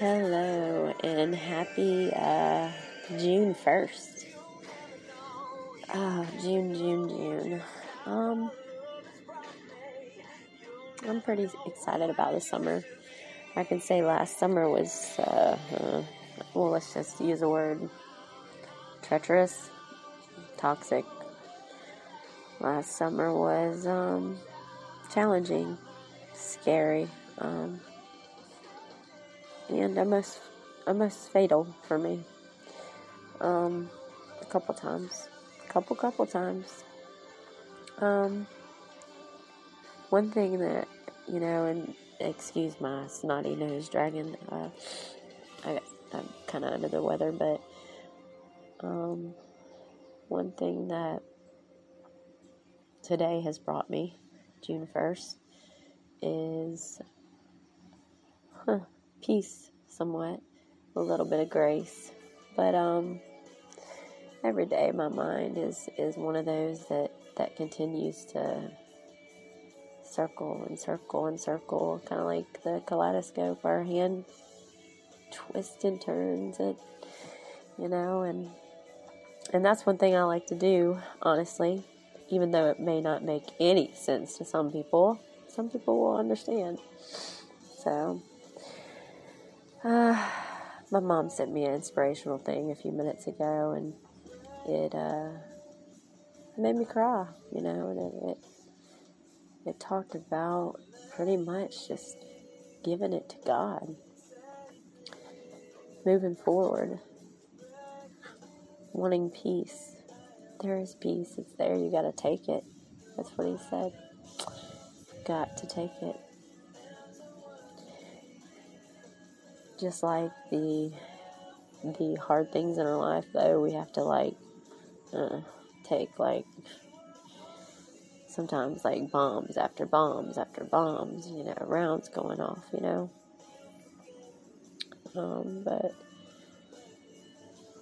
Hello and happy uh, June 1st. Oh, June, June, June. Um, I'm pretty excited about the summer. I can say last summer was, uh, uh, well, let's just use a word treacherous, toxic. Last summer was um, challenging, scary. Um, and almost almost fatal for me. Um, a couple times, couple couple times. Um, one thing that you know, and excuse my snotty nose dragon. Uh, I, I'm kind of under the weather, but um, one thing that today has brought me, June first, is huh, peace somewhat, a little bit of grace. But um every day my mind is is one of those that that continues to circle and circle and circle, kind of like the kaleidoscope. Our hand twists and turns it, you know, and and that's one thing I like to do, honestly, even though it may not make any sense to some people. Some people will understand. So, uh, my mom sent me an inspirational thing a few minutes ago, and it uh, made me cry. You know, and it, it it talked about pretty much just giving it to God, moving forward, wanting peace. There is peace. It's there. You got to take it. That's what he said. Got to take it. Just like the the hard things in our life though we have to like uh, take like sometimes like bombs after bombs after bombs you know rounds going off you know? Um, but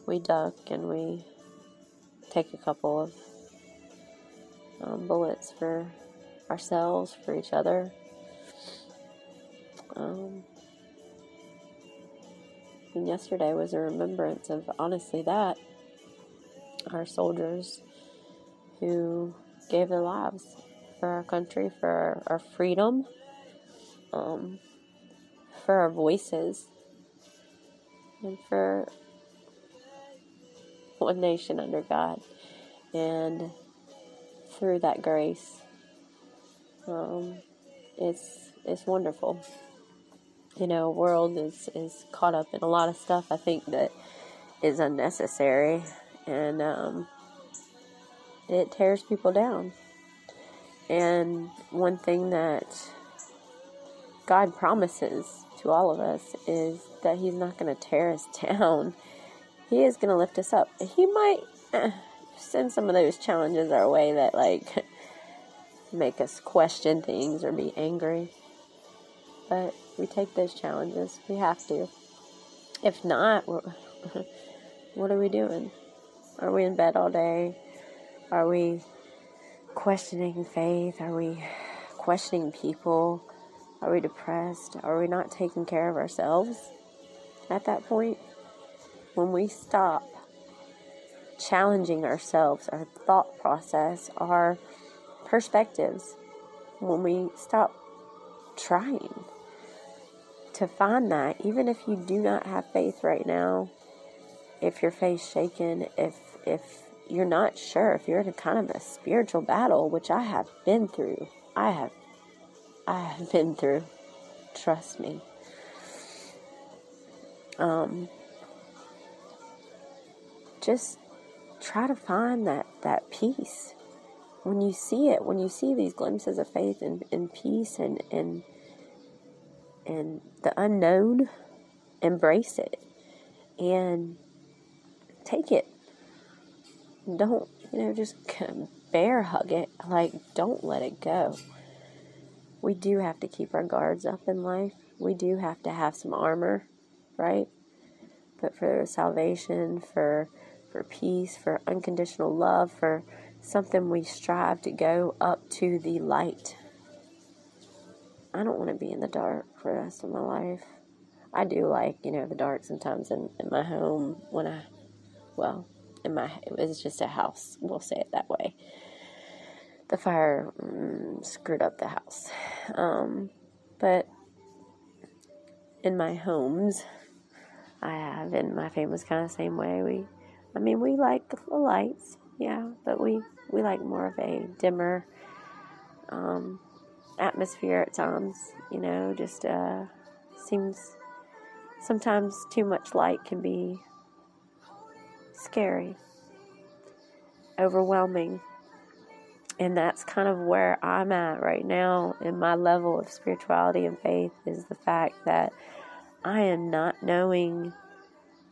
we duck and we take a couple of um, bullets for ourselves for each other. Um, and yesterday was a remembrance of honestly that our soldiers who gave their lives for our country, for our freedom, um, for our voices, and for one nation under God. And through that grace, um, it's it's wonderful you know, world is, is caught up in a lot of stuff I think that is unnecessary and um, it tears people down. And one thing that God promises to all of us is that He's not going to tear us down. He is going to lift us up. He might eh, send some of those challenges our way that, like, make us question things or be angry. But we take those challenges. We have to. If not, what are we doing? Are we in bed all day? Are we questioning faith? Are we questioning people? Are we depressed? Are we not taking care of ourselves at that point? When we stop challenging ourselves, our thought process, our perspectives, when we stop trying to find that, even if you do not have faith right now, if your faith's shaken, if if you're not sure, if you're in a kind of a spiritual battle, which I have been through, I have I have been through. Trust me. Um just try to find that that peace when you see it when you see these glimpses of faith and, and peace and and and the unknown, embrace it and take it. Don't, you know, just bear hug it. Like, don't let it go. We do have to keep our guards up in life. We do have to have some armor, right? But for salvation, for for peace, for unconditional love, for something we strive to go up to the light I don't want to be in the dark for the rest of my life. I do like, you know, the dark sometimes in, in my home when I, well, in my, it's just a house, we'll say it that way. The fire mm, screwed up the house. Um, but in my homes, I have, and my family's kind of the same way. We, I mean, we like the lights, yeah, but we, we like more of a dimmer, um, atmosphere at times, you know, just, uh, seems sometimes too much light can be scary, overwhelming. And that's kind of where I'm at right now in my level of spirituality and faith is the fact that I am not knowing.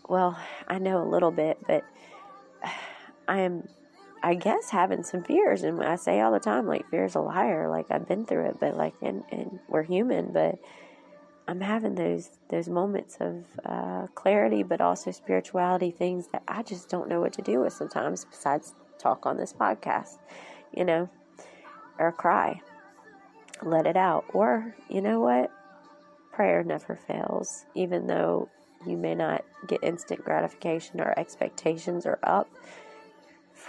Well, I know a little bit, but I am, I guess, having some fears. And I say all the time, like, fear is a liar. Like, I've been through it, but like, and, and we're human, but I'm having those those moments of uh, clarity, but also spirituality things that I just don't know what to do with sometimes. Besides talk on this podcast, you know, or cry, let it out, or you know what, prayer never fails, even though you may not get instant gratification or expectations are up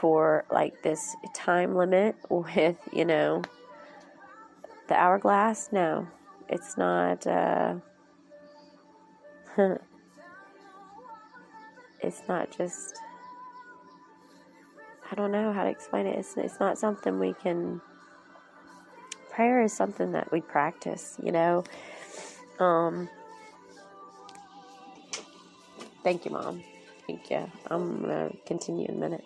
for like this time limit with you know the hourglass. No, it's not uh, it's not just I don't know how to explain it. It's it's not something we can prayer is something that we practice, you know. Um Thank you, mom. Thank you. I'm going to continue in a minute.